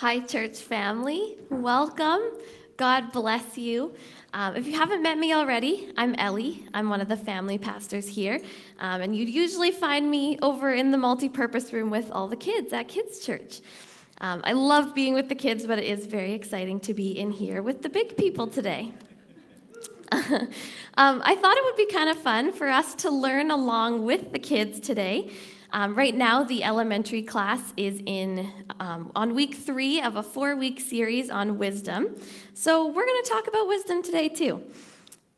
Hi, church family. Welcome. God bless you. Um, if you haven't met me already, I'm Ellie. I'm one of the family pastors here. Um, and you'd usually find me over in the multi purpose room with all the kids at Kids Church. Um, I love being with the kids, but it is very exciting to be in here with the big people today. Um, I thought it would be kind of fun for us to learn along with the kids today. Um, right now, the elementary class is in um, on week three of a four-week series on wisdom. So we're going to talk about wisdom today too.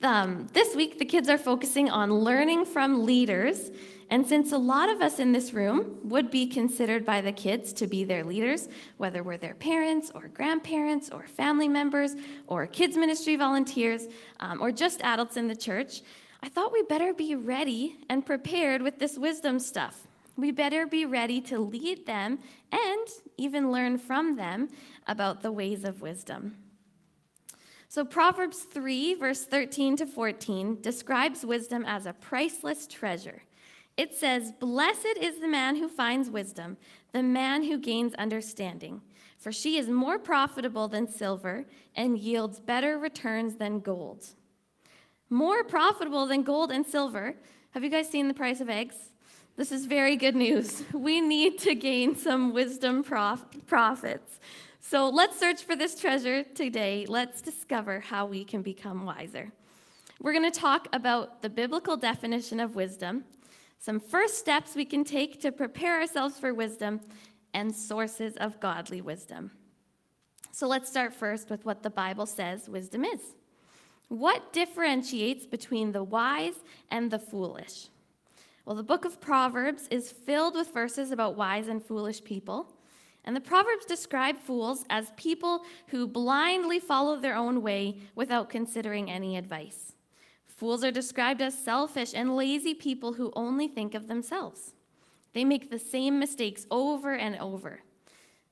Um, this week, the kids are focusing on learning from leaders. And since a lot of us in this room would be considered by the kids to be their leaders, whether we're their parents or grandparents or family members or kids' ministry volunteers um, or just adults in the church, I thought we better be ready and prepared with this wisdom stuff we better be ready to lead them and even learn from them about the ways of wisdom. So, Proverbs 3, verse 13 to 14, describes wisdom as a priceless treasure. It says, Blessed is the man who finds wisdom, the man who gains understanding, for she is more profitable than silver and yields better returns than gold. More profitable than gold and silver. Have you guys seen the price of eggs? This is very good news. We need to gain some wisdom prof- profits. So let's search for this treasure today. Let's discover how we can become wiser. We're going to talk about the biblical definition of wisdom, some first steps we can take to prepare ourselves for wisdom, and sources of godly wisdom. So let's start first with what the Bible says wisdom is. What differentiates between the wise and the foolish? Well, the book of Proverbs is filled with verses about wise and foolish people. And the Proverbs describe fools as people who blindly follow their own way without considering any advice. Fools are described as selfish and lazy people who only think of themselves. They make the same mistakes over and over.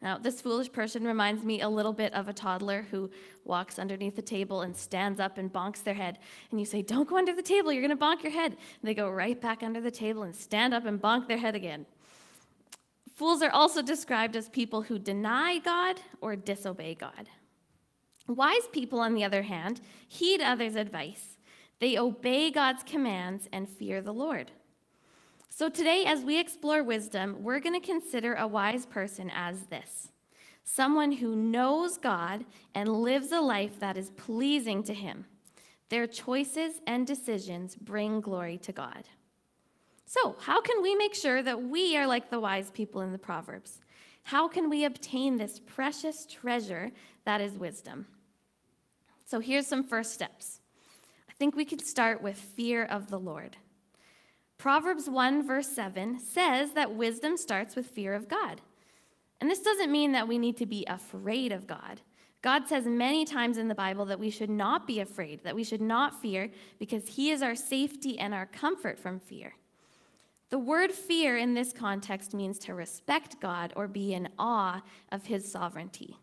Now, this foolish person reminds me a little bit of a toddler who walks underneath the table and stands up and bonks their head. And you say, Don't go under the table, you're going to bonk your head. And they go right back under the table and stand up and bonk their head again. Fools are also described as people who deny God or disobey God. Wise people, on the other hand, heed others' advice. They obey God's commands and fear the Lord. So, today, as we explore wisdom, we're going to consider a wise person as this someone who knows God and lives a life that is pleasing to Him. Their choices and decisions bring glory to God. So, how can we make sure that we are like the wise people in the Proverbs? How can we obtain this precious treasure that is wisdom? So, here's some first steps. I think we could start with fear of the Lord. Proverbs 1, verse 7 says that wisdom starts with fear of God. And this doesn't mean that we need to be afraid of God. God says many times in the Bible that we should not be afraid, that we should not fear, because He is our safety and our comfort from fear. The word fear in this context means to respect God or be in awe of His sovereignty.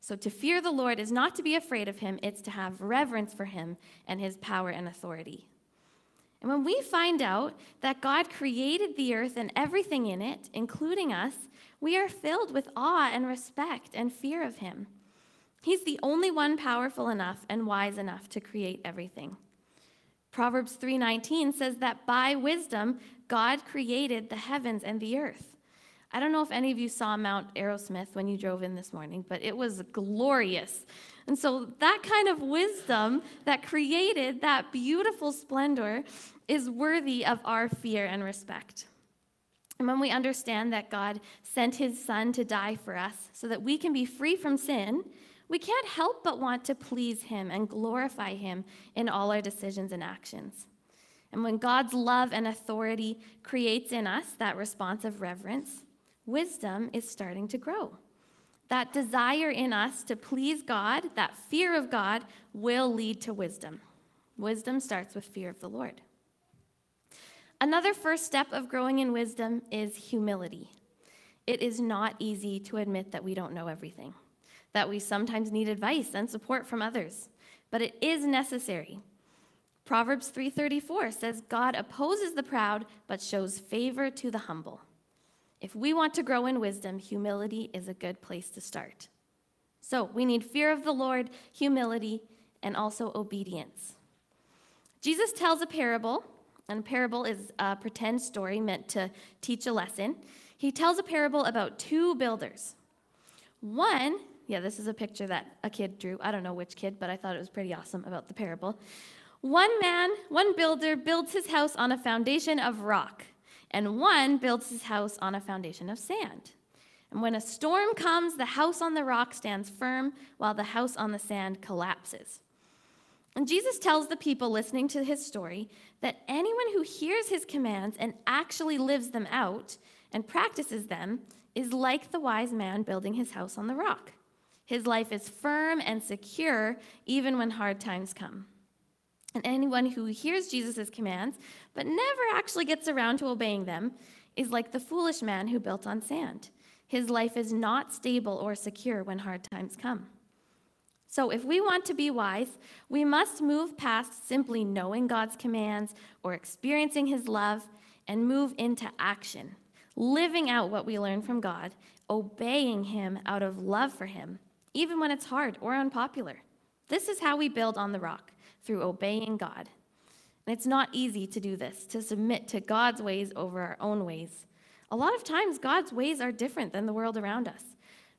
So to fear the Lord is not to be afraid of Him, it's to have reverence for Him and His power and authority. And when we find out that God created the earth and everything in it, including us, we are filled with awe and respect and fear of him. He's the only one powerful enough and wise enough to create everything. Proverbs 3:19 says that by wisdom God created the heavens and the earth. I don't know if any of you saw Mount Arrowsmith when you drove in this morning, but it was glorious. And so, that kind of wisdom that created that beautiful splendor is worthy of our fear and respect. And when we understand that God sent his son to die for us so that we can be free from sin, we can't help but want to please him and glorify him in all our decisions and actions. And when God's love and authority creates in us that response of reverence, wisdom is starting to grow. That desire in us to please God, that fear of God, will lead to wisdom. Wisdom starts with fear of the Lord. Another first step of growing in wisdom is humility. It is not easy to admit that we don't know everything, that we sometimes need advice and support from others, but it is necessary. Proverbs 3:34 says God opposes the proud but shows favor to the humble. If we want to grow in wisdom, humility is a good place to start. So we need fear of the Lord, humility, and also obedience. Jesus tells a parable, and a parable is a pretend story meant to teach a lesson. He tells a parable about two builders. One, yeah, this is a picture that a kid drew. I don't know which kid, but I thought it was pretty awesome about the parable. One man, one builder, builds his house on a foundation of rock, and one builds his house on a foundation of sand. And when a storm comes, the house on the rock stands firm, while the house on the sand collapses. And Jesus tells the people listening to his story that anyone who hears his commands and actually lives them out and practices them is like the wise man building his house on the rock. His life is firm and secure even when hard times come. And anyone who hears Jesus' commands but never actually gets around to obeying them is like the foolish man who built on sand. His life is not stable or secure when hard times come. So, if we want to be wise, we must move past simply knowing God's commands or experiencing His love and move into action, living out what we learn from God, obeying Him out of love for Him, even when it's hard or unpopular. This is how we build on the rock through obeying God. And it's not easy to do this, to submit to God's ways over our own ways. A lot of times, God's ways are different than the world around us.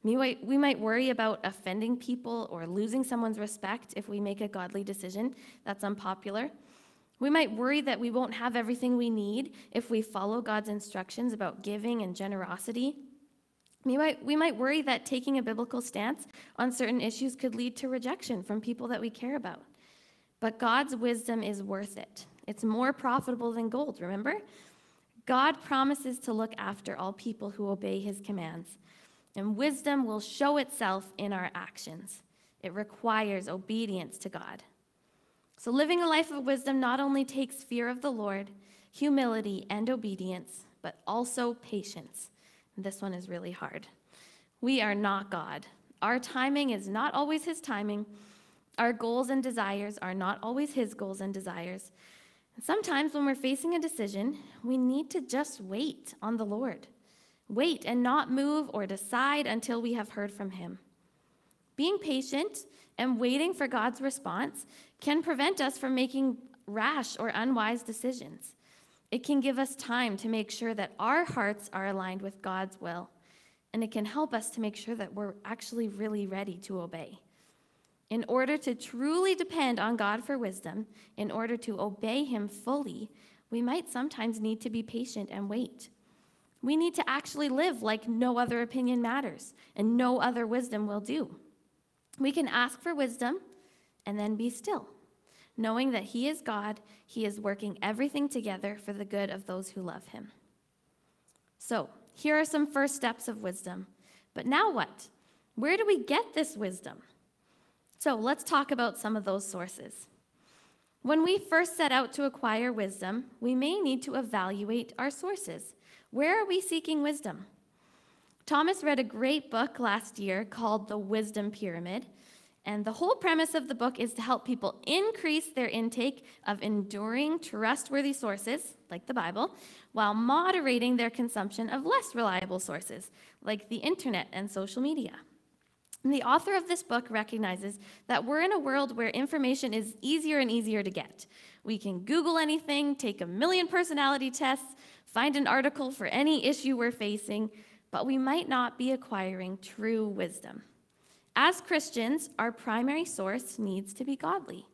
We might, worry about offending people or losing someone's respect if we make a godly decision that's unpopular. We might worry that we won't have everything we need if we follow God's instructions about giving and generosity. We might, we might worry that taking a biblical stance on certain issues could lead to rejection from people that we care about. But God's wisdom is worth it. It's more profitable than gold, remember? God promises to look after all people who obey his commands and wisdom will show itself in our actions. It requires obedience to God. So, living a life of wisdom not only takes fear of the Lord, humility, and obedience, but also patience. This one is really hard. We are not God. Our timing is not always His timing. Our goals and desires are not always His goals and desires. And sometimes when we're facing a decision, we need to just wait on the Lord. Wait and not move or decide until we have heard from Him. Being patient and waiting for God's response can prevent us from making rash or unwise decisions. It can give us time to make sure that our hearts are aligned with God's will, and it can help us to make sure that we're actually really ready to obey. In order to truly depend on God for wisdom, in order to obey Him fully, we might sometimes need to be patient and wait. We need to actually live like no other opinion matters and no other wisdom will do. We can ask for wisdom and then be still, knowing that He is God, He is working everything together for the good of those who love Him. So, here are some first steps of wisdom. But now what? Where do we get this wisdom? So, let's talk about some of those sources. When we first set out to acquire wisdom, we may need to evaluate our sources. Where are we seeking wisdom? Thomas read a great book last year called The Wisdom Pyramid. And the whole premise of the book is to help people increase their intake of enduring, trustworthy sources, like the Bible, while moderating their consumption of less reliable sources, like the internet and social media. And the author of this book recognizes that we're in a world where information is easier and easier to get. We can Google anything, take a million personality tests, find an article for any issue we're facing, but we might not be acquiring true wisdom. As Christians, our primary source needs to be godly.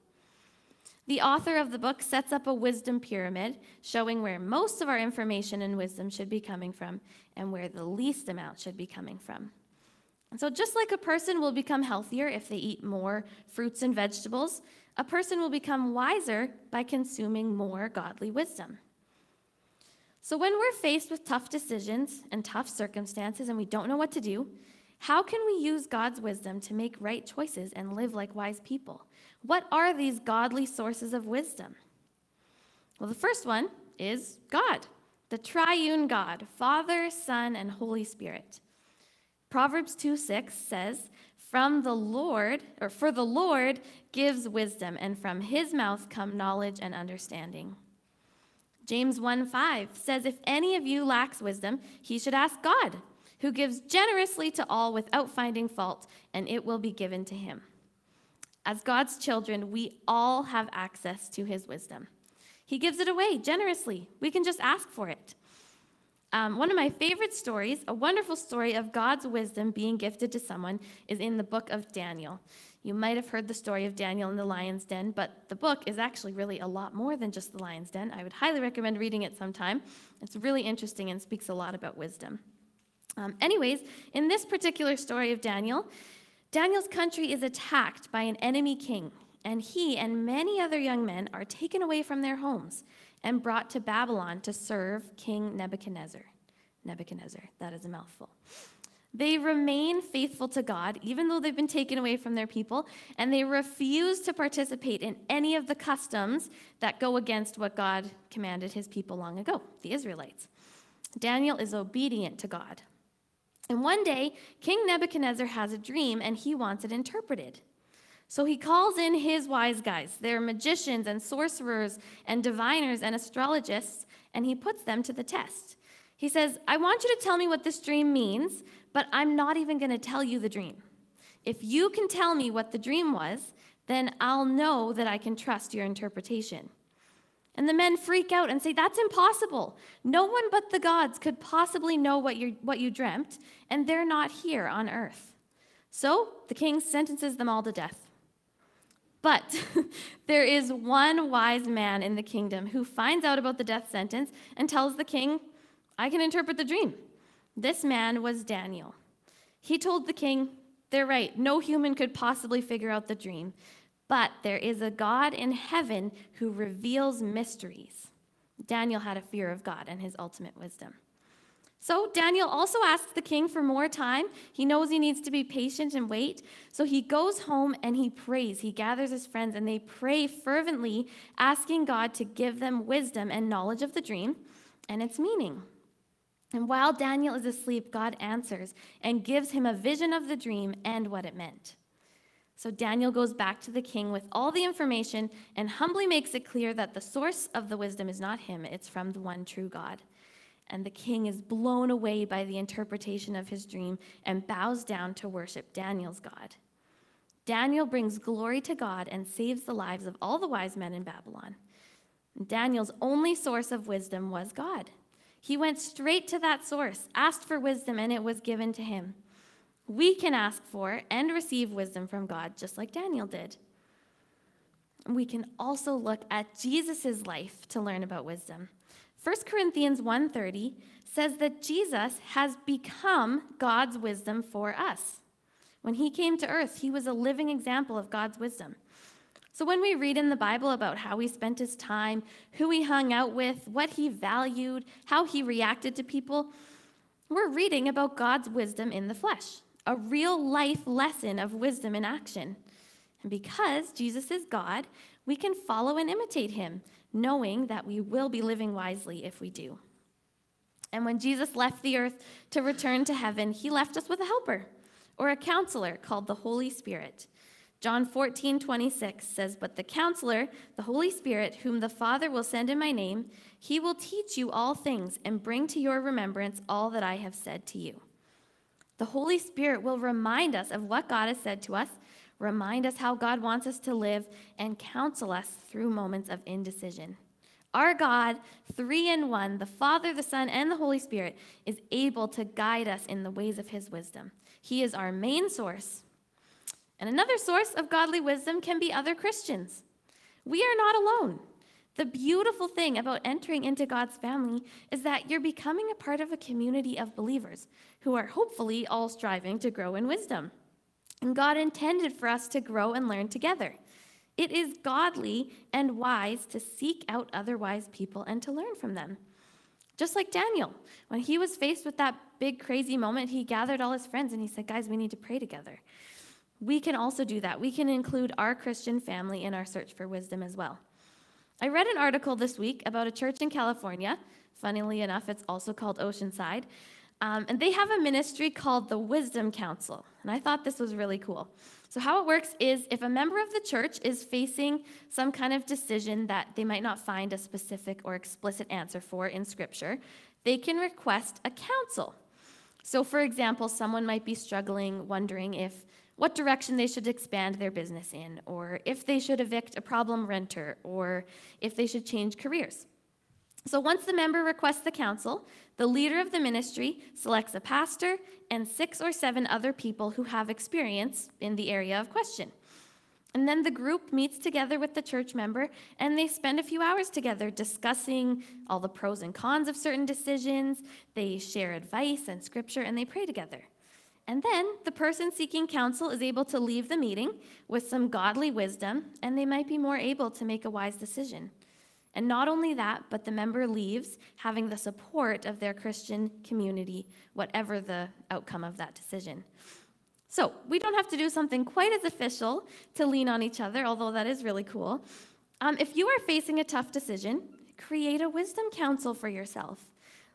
The author of the book sets up a wisdom pyramid showing where most of our information and wisdom should be coming from and where the least amount should be coming from. So, just like a person will become healthier if they eat more fruits and vegetables, a person will become wiser by consuming more godly wisdom. So, when we're faced with tough decisions and tough circumstances and we don't know what to do, how can we use God's wisdom to make right choices and live like wise people? What are these godly sources of wisdom? Well, the first one is God, the triune God, Father, Son, and Holy Spirit. Proverbs 2 6 says, From the Lord, or for the Lord gives wisdom, and from his mouth come knowledge and understanding. James 1 5 says, If any of you lacks wisdom, he should ask God, who gives generously to all without finding fault, and it will be given to him. As God's children, we all have access to his wisdom. He gives it away generously. We can just ask for it. Um, one of my favorite stories, a wonderful story of God's wisdom being gifted to someone, is in the book of Daniel. You might have heard the story of Daniel in the lion's den, but the book is actually really a lot more than just the lion's den. I would highly recommend reading it sometime. It's really interesting and speaks a lot about wisdom. Um, anyways, in this particular story of Daniel, Daniel's country is attacked by an enemy king, and he and many other young men are taken away from their homes and brought to Babylon to serve King Nebuchadnezzar. Nebuchadnezzar, that is a mouthful. They remain faithful to God, even though they've been taken away from their people, and they refuse to participate in any of the customs that go against what God commanded his people long ago, the Israelites. Daniel is obedient to God. And one day, King Nebuchadnezzar has a dream and he wants it interpreted. So he calls in his wise guys. They're magicians and sorcerers and diviners and astrologists, and he puts them to the test. He says, I want you to tell me what this dream means, but I'm not even going to tell you the dream. If you can tell me what the dream was, then I'll know that I can trust your interpretation. And the men freak out and say, That's impossible. No one but the gods could possibly know what, you what you dreamt, and they're not here on earth. So the king sentences them all to death. But there is one wise man in the kingdom who finds out about the death sentence and tells the king, I can interpret the dream. This man was Daniel. He told the king, They're right, no human could possibly figure out the dream, but there is a God in heaven who reveals mysteries. Daniel had a fear of God and his ultimate wisdom. So Daniel also asks the king for more time. He knows he needs to be patient and wait. So he goes home and he prays. He gathers his friends and they pray fervently, asking God to give them wisdom and knowledge of the dream and its meaning. And while Daniel is asleep, God answers and gives him a vision of the dream and what it meant. So Daniel goes back to the king with all the information and humbly makes it clear that the source of the wisdom is not him, it's from the one true God. And the king is blown away by the interpretation of his dream and bows down to worship Daniel's God. Daniel brings glory to God and saves the lives of all the wise men in Babylon. Daniel's only source of wisdom was God. He went straight to that source, asked for wisdom, and it was given to him. We can ask for and receive wisdom from God, just like Daniel did. We can also look at Jesus' life to learn about wisdom. 1 Corinthians 1:30 says that Jesus has become God's wisdom for us. When he came to earth, he was a living example of God's wisdom. So when we read in the Bible about how he spent his time, who he hung out with, what he valued, how he reacted to people, we're reading about God's wisdom in the flesh, a real life lesson of wisdom in action. And because Jesus is God, we can follow and imitate him, knowing that we will be living wisely if we do. And when Jesus left the earth to return to heaven, he left us with a helper or a counselor called the Holy Spirit. John 14, 26 says, But the counselor, the Holy Spirit, whom the Father will send in my name, he will teach you all things and bring to your remembrance all that I have said to you. The Holy Spirit will remind us of what God has said to us, remind us how God wants us to live, and counsel us through moments of indecision. Our God, three in one, the Father, the Son, and the Holy Spirit, is able to guide us in the ways of his wisdom. He is our main source and another source of godly wisdom can be other Christians. We are not alone. The beautiful thing about entering into God's family is that you're becoming a part of a community of believers who are hopefully all striving to grow in wisdom. And God intended for us to grow and learn together. It is godly and wise to seek out other wise people and to learn from them. Just like Daniel, when he was faced with that big crazy moment, he gathered all his friends and he said, Guys, we need to pray together we can also do that. We can include our Christian family in our search for wisdom as well. I read an article this week about a church in California. Funnily enough, it's also called Oceanside. Um, and they have a ministry called the Wisdom Council. And I thought this was really cool. So, how it works is if a member of the church is facing some kind of decision that they might not find a specific or explicit answer for in Scripture, they can request a council. So, for example, someone might be struggling, wondering if what direction they should expand their business in, or if they should evict a problem renter, or if they should change careers. So once the member requests the council, the leader of the ministry selects a pastor and six or seven other people who have experience in the area of question. And then the group meets together with the church member and they spend a few hours together discussing all the pros and cons of certain decisions. They share advice and scripture and they pray together. And then the person seeking counsel is able to leave the meeting with some godly wisdom and they might be more able to make a wise decision. And not only that, but the member leaves having the support of their Christian community, whatever the outcome of that decision. So we don't have to do something quite as official to lean on each other, although that is really cool. Um, if you are facing a tough decision, create a wisdom council for yourself.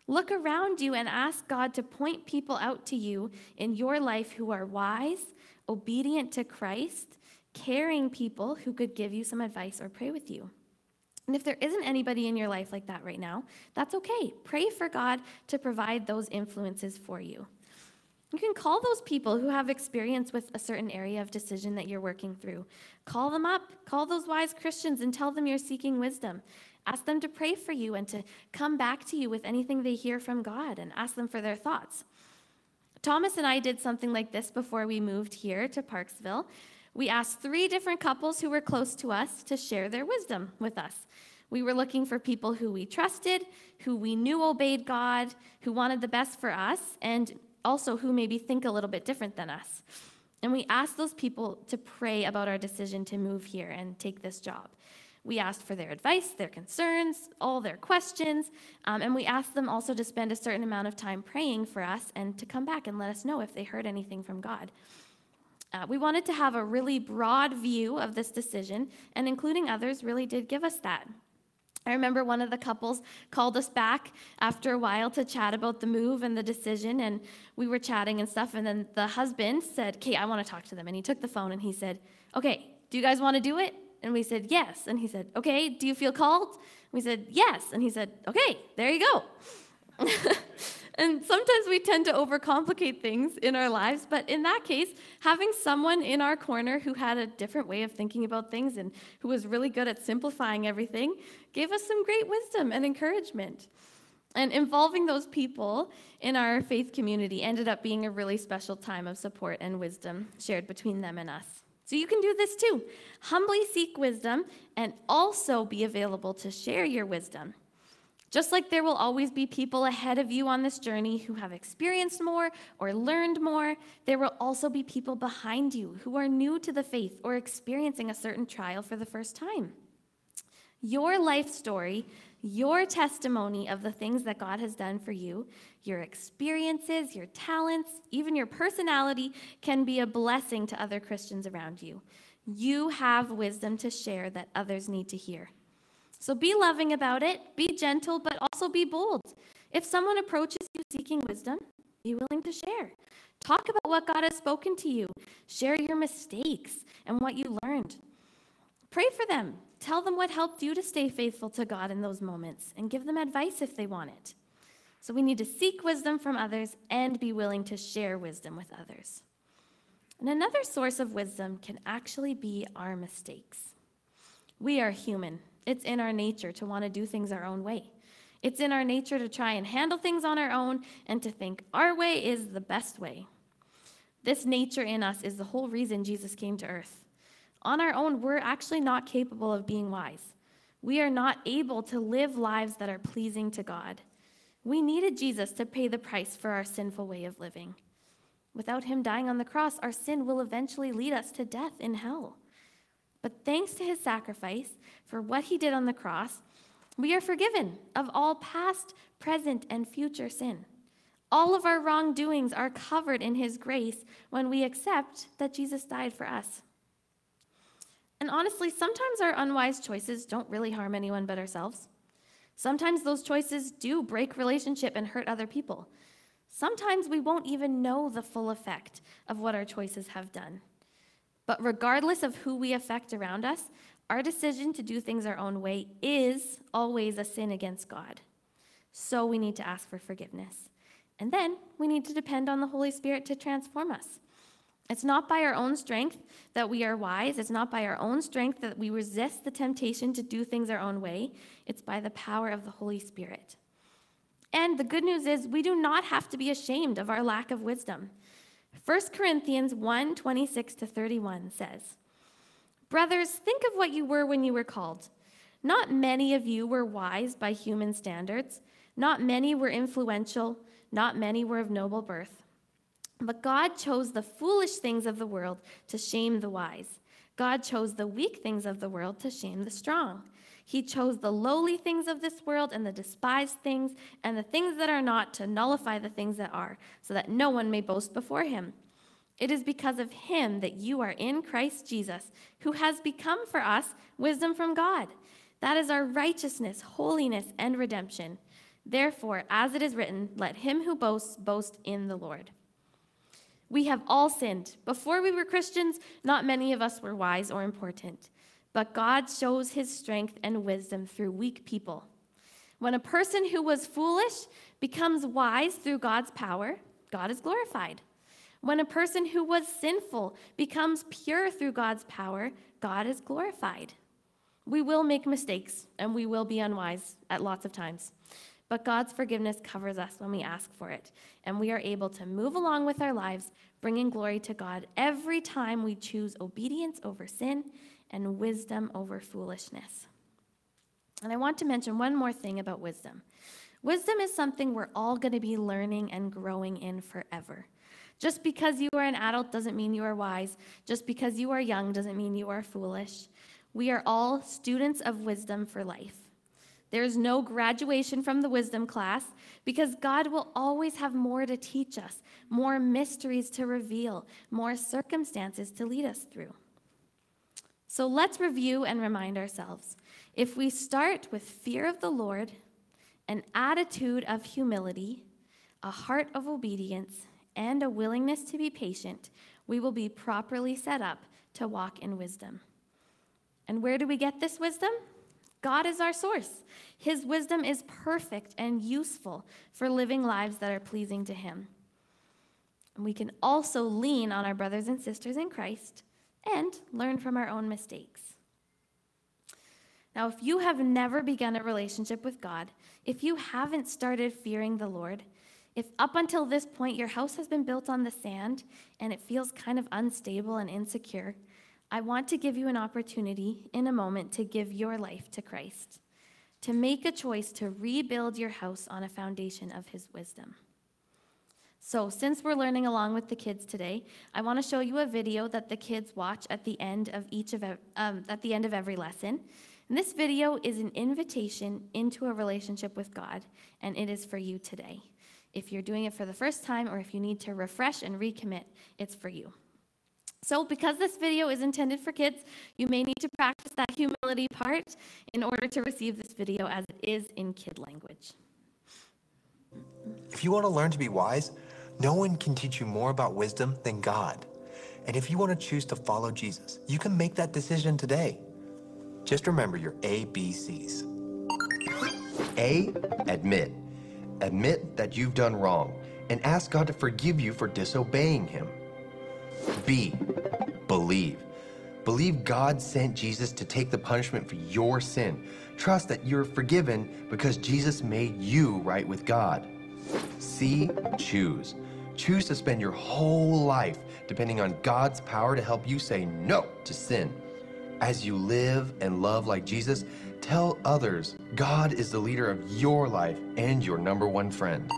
Look around you and ask God to point people out to you in your life who are wise, obedient to Christ, caring people who could give you some advice or pray with you. And if there isn't anybody in your life like that right now, that's okay. Pray for God to provide those influences for you. You can call those people who have experience with a certain area of decision that you're working through. Call them up, call those wise Christians, and tell them you're seeking wisdom. Ask them to pray for you and to come back to you with anything they hear from God and ask them for their thoughts. Thomas and I did something like this before we moved here to Parksville. We asked three different couples who were close to us to share their wisdom with us. We were looking for people who we trusted, who we knew obeyed God, who wanted the best for us, and also who maybe think a little bit different than us. And we asked those people to pray about our decision to move here and take this job. We asked for their advice, their concerns, all their questions, um, and we asked them also to spend a certain amount of time praying for us and to come back and let us know if they heard anything from God. Uh, we wanted to have a really broad view of this decision, and including others really did give us that. I remember one of the couples called us back after a while to chat about the move and the decision, and we were chatting and stuff. And then the husband said, Okay, I want to talk to them. And he took the phone and he said, Okay, do you guys want to do it? And we said, Yes. And he said, Okay, do you feel called? We said, Yes. And he said, Okay, there you go. And sometimes we tend to overcomplicate things in our lives, but in that case, having someone in our corner who had a different way of thinking about things and who was really good at simplifying everything gave us some great wisdom and encouragement. And involving those people in our faith community ended up being a really special time of support and wisdom shared between them and us. So you can do this too. Humbly seek wisdom and also be available to share your wisdom. Just like there will always be people ahead of you on this journey who have experienced more or learned more, there will also be people behind you who are new to the faith or experiencing a certain trial for the first time. Your life story, your testimony of the things that God has done for you, your experiences, your talents, even your personality can be a blessing to other Christians around you. You have wisdom to share that others need to hear. So be loving about it, be gentle, but also be bold. If someone approaches you seeking wisdom, be willing to share. Talk about what God has spoken to you. Share your mistakes and what you learned. Pray for them. Tell them what helped you to stay faithful to God in those moments and give them advice if they want it. So we need to seek wisdom from others and be willing to share wisdom with others. And another source of wisdom can actually be our mistakes. We are human. It's in our nature to want to do things our own way. It's in our nature to try and handle things on our own and to think our way is the best way. This nature in us is the whole reason Jesus came to earth. On our own, we're actually not capable of being wise. We are not able to live lives that are pleasing to God. We needed Jesus to pay the price for our sinful way of living. Without him dying on the cross, our sin will eventually lead us to death in hell. But thanks to his sacrifice for what he did on the cross, we are forgiven of all past, present, and future sin. All of our wrongdoings are covered in his grace when we accept that Jesus died for us. And honestly, sometimes our unwise choices don't really harm anyone but ourselves. Sometimes those choices do break relationship and hurt other people. Sometimes we won't even know the full effect of what our choices have done. But regardless of who we affect around us, our decision to do things our own way is always a sin against God. So we need to ask for forgiveness. And then we need to depend on the Holy Spirit to transform us. It's not by our own strength that we are wise. It's not by our own strength that we resist the temptation to do things our own way. It's by the power of the Holy Spirit. And the good news is we do not have to be ashamed of our lack of wisdom. 1 Corinthians 1 26 to 31 says, Brothers, think of what you were when you were called. Not many of you were wise by human standards, not many were influential, not many were of noble birth. But God chose the foolish things of the world to shame the wise. God chose the weak things of the world to shame the strong. He chose the lowly things of this world and the despised things and the things that are not to nullify the things that are, so that no one may boast before him. It is because of him that you are in Christ Jesus, who has become for us wisdom from God. That is our righteousness, holiness, and redemption. Therefore, as it is written, let him who boasts boast in the Lord. We have all sinned. Before we were Christians, not many of us were wise or important. But God shows his strength and wisdom through weak people. When a person who was foolish becomes wise through God's power, God is glorified. When a person who was sinful becomes pure through God's power, God is glorified. We will make mistakes and we will be unwise at lots of times. But God's forgiveness covers us when we ask for it, and we are able to move along with our lives, bringing glory to God every time we choose obedience over sin and wisdom over foolishness. And I want to mention one more thing about wisdom. Wisdom is something we're all going to be learning and growing in forever. Just because you are an adult doesn't mean you are wise. Just because you are young doesn't mean you are foolish. We are all students of wisdom for life. There is no graduation from the wisdom class because God will always have more to teach us, more mysteries to reveal, more circumstances to lead us through. So let's review and remind ourselves. If we start with fear of the Lord, an attitude of humility, a heart of obedience, and a willingness to be patient, we will be properly set up to walk in wisdom. And where do we get this wisdom? God is our source. His wisdom is perfect and useful for living lives that are pleasing to Him. And we can also lean on our brothers and sisters in Christ and learn from our own mistakes. Now, if you have never begun a relationship with God, if you haven't started fearing the Lord, if up until this point your house has been built on the sand and it feels kind of unstable and insecure, I want to give you an opportunity in a moment to give your life to Christ, to make a choice to rebuild your house on a foundation of His wisdom. So, since we're learning along with the kids today, I want to show you a video that the kids watch at the end of each of um, at the end of every lesson. And this video is an invitation into a relationship with God, and it is for you today. If you're doing it for the first time, or if you need to refresh and recommit, it's for you. So, because this video is intended for kids, you may need to practice that humility part in order to receive this video as it is in kid language. If you want to learn to be wise, no one can teach you more about wisdom than God. And if you want to choose to follow Jesus, you can make that decision today. Just remember your ABCs. A, admit. Admit that you've done wrong and ask God to forgive you for disobeying Him. B, believe. Believe God sent Jesus to take the punishment for your sin. Trust that you're forgiven because Jesus made you right with God. C, choose. Choose to spend your whole life depending on God's power to help you say no to sin. As you live and love like Jesus, tell others God is the leader of your life and your number one friend.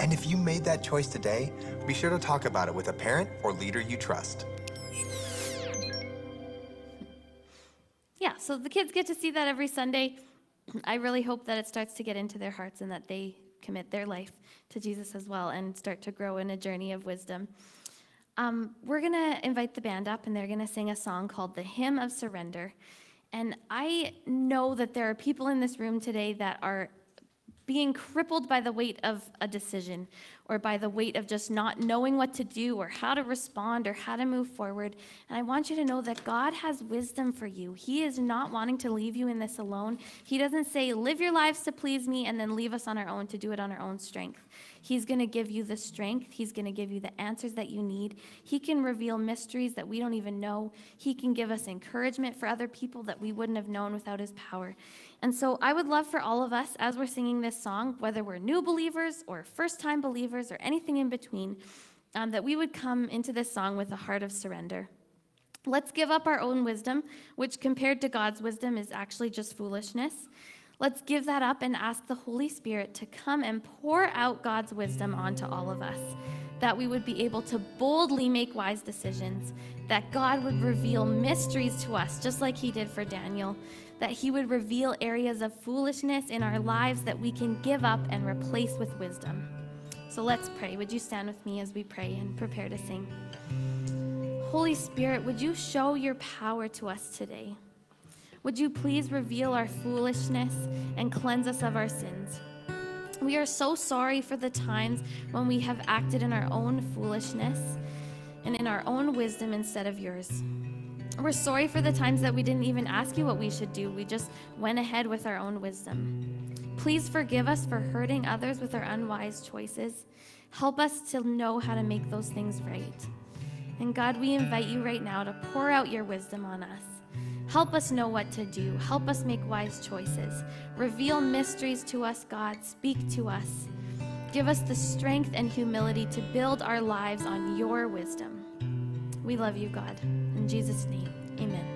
And if you made that choice today, be sure to talk about it with a parent or leader you trust. Yeah, so the kids get to see that every Sunday. I really hope that it starts to get into their hearts and that they commit their life to Jesus as well and start to grow in a journey of wisdom. Um, we're going to invite the band up and they're going to sing a song called The Hymn of Surrender. And I know that there are people in this room today that are being crippled by the weight of a decision or by the weight of just not knowing what to do or how to respond or how to move forward. And I want you to know that God has wisdom for you. He is not wanting to leave you in this alone. He doesn't say, live your lives to please me and then leave us on our own to do it on our own strength. He's going to give you the strength. He's going to give you the answers that you need. He can reveal mysteries that we don't even know. He can give us encouragement for other people that we wouldn't have known without His power. And so I would love for all of us, as we're singing this song, whether we're new believers or first time believers or anything in between, um, that we would come into this song with a heart of surrender. Let's give up our own wisdom, which compared to God's wisdom is actually just foolishness. Let's give that up and ask the Holy Spirit to come and pour out God's wisdom onto all of us, that we would be able to boldly make wise decisions, that God would reveal mysteries to us, just like He did for Daniel, that He would reveal areas of foolishness in our lives that we can give up and replace with wisdom. So let's pray. Would you stand with me as we pray and prepare to sing? Holy Spirit, would you show your power to us today? Would you please reveal our foolishness and cleanse us of our sins? We are so sorry for the times when we have acted in our own foolishness and in our own wisdom instead of yours. We're sorry for the times that we didn't even ask you what we should do. We just went ahead with our own wisdom. Please forgive us for hurting others with our unwise choices. Help us to know how to make those things right. And God, we invite you right now to pour out your wisdom on us. Help us know what to do. Help us make wise choices. Reveal mysteries to us, God. Speak to us. Give us the strength and humility to build our lives on your wisdom. We love you, God. In Jesus' name, amen.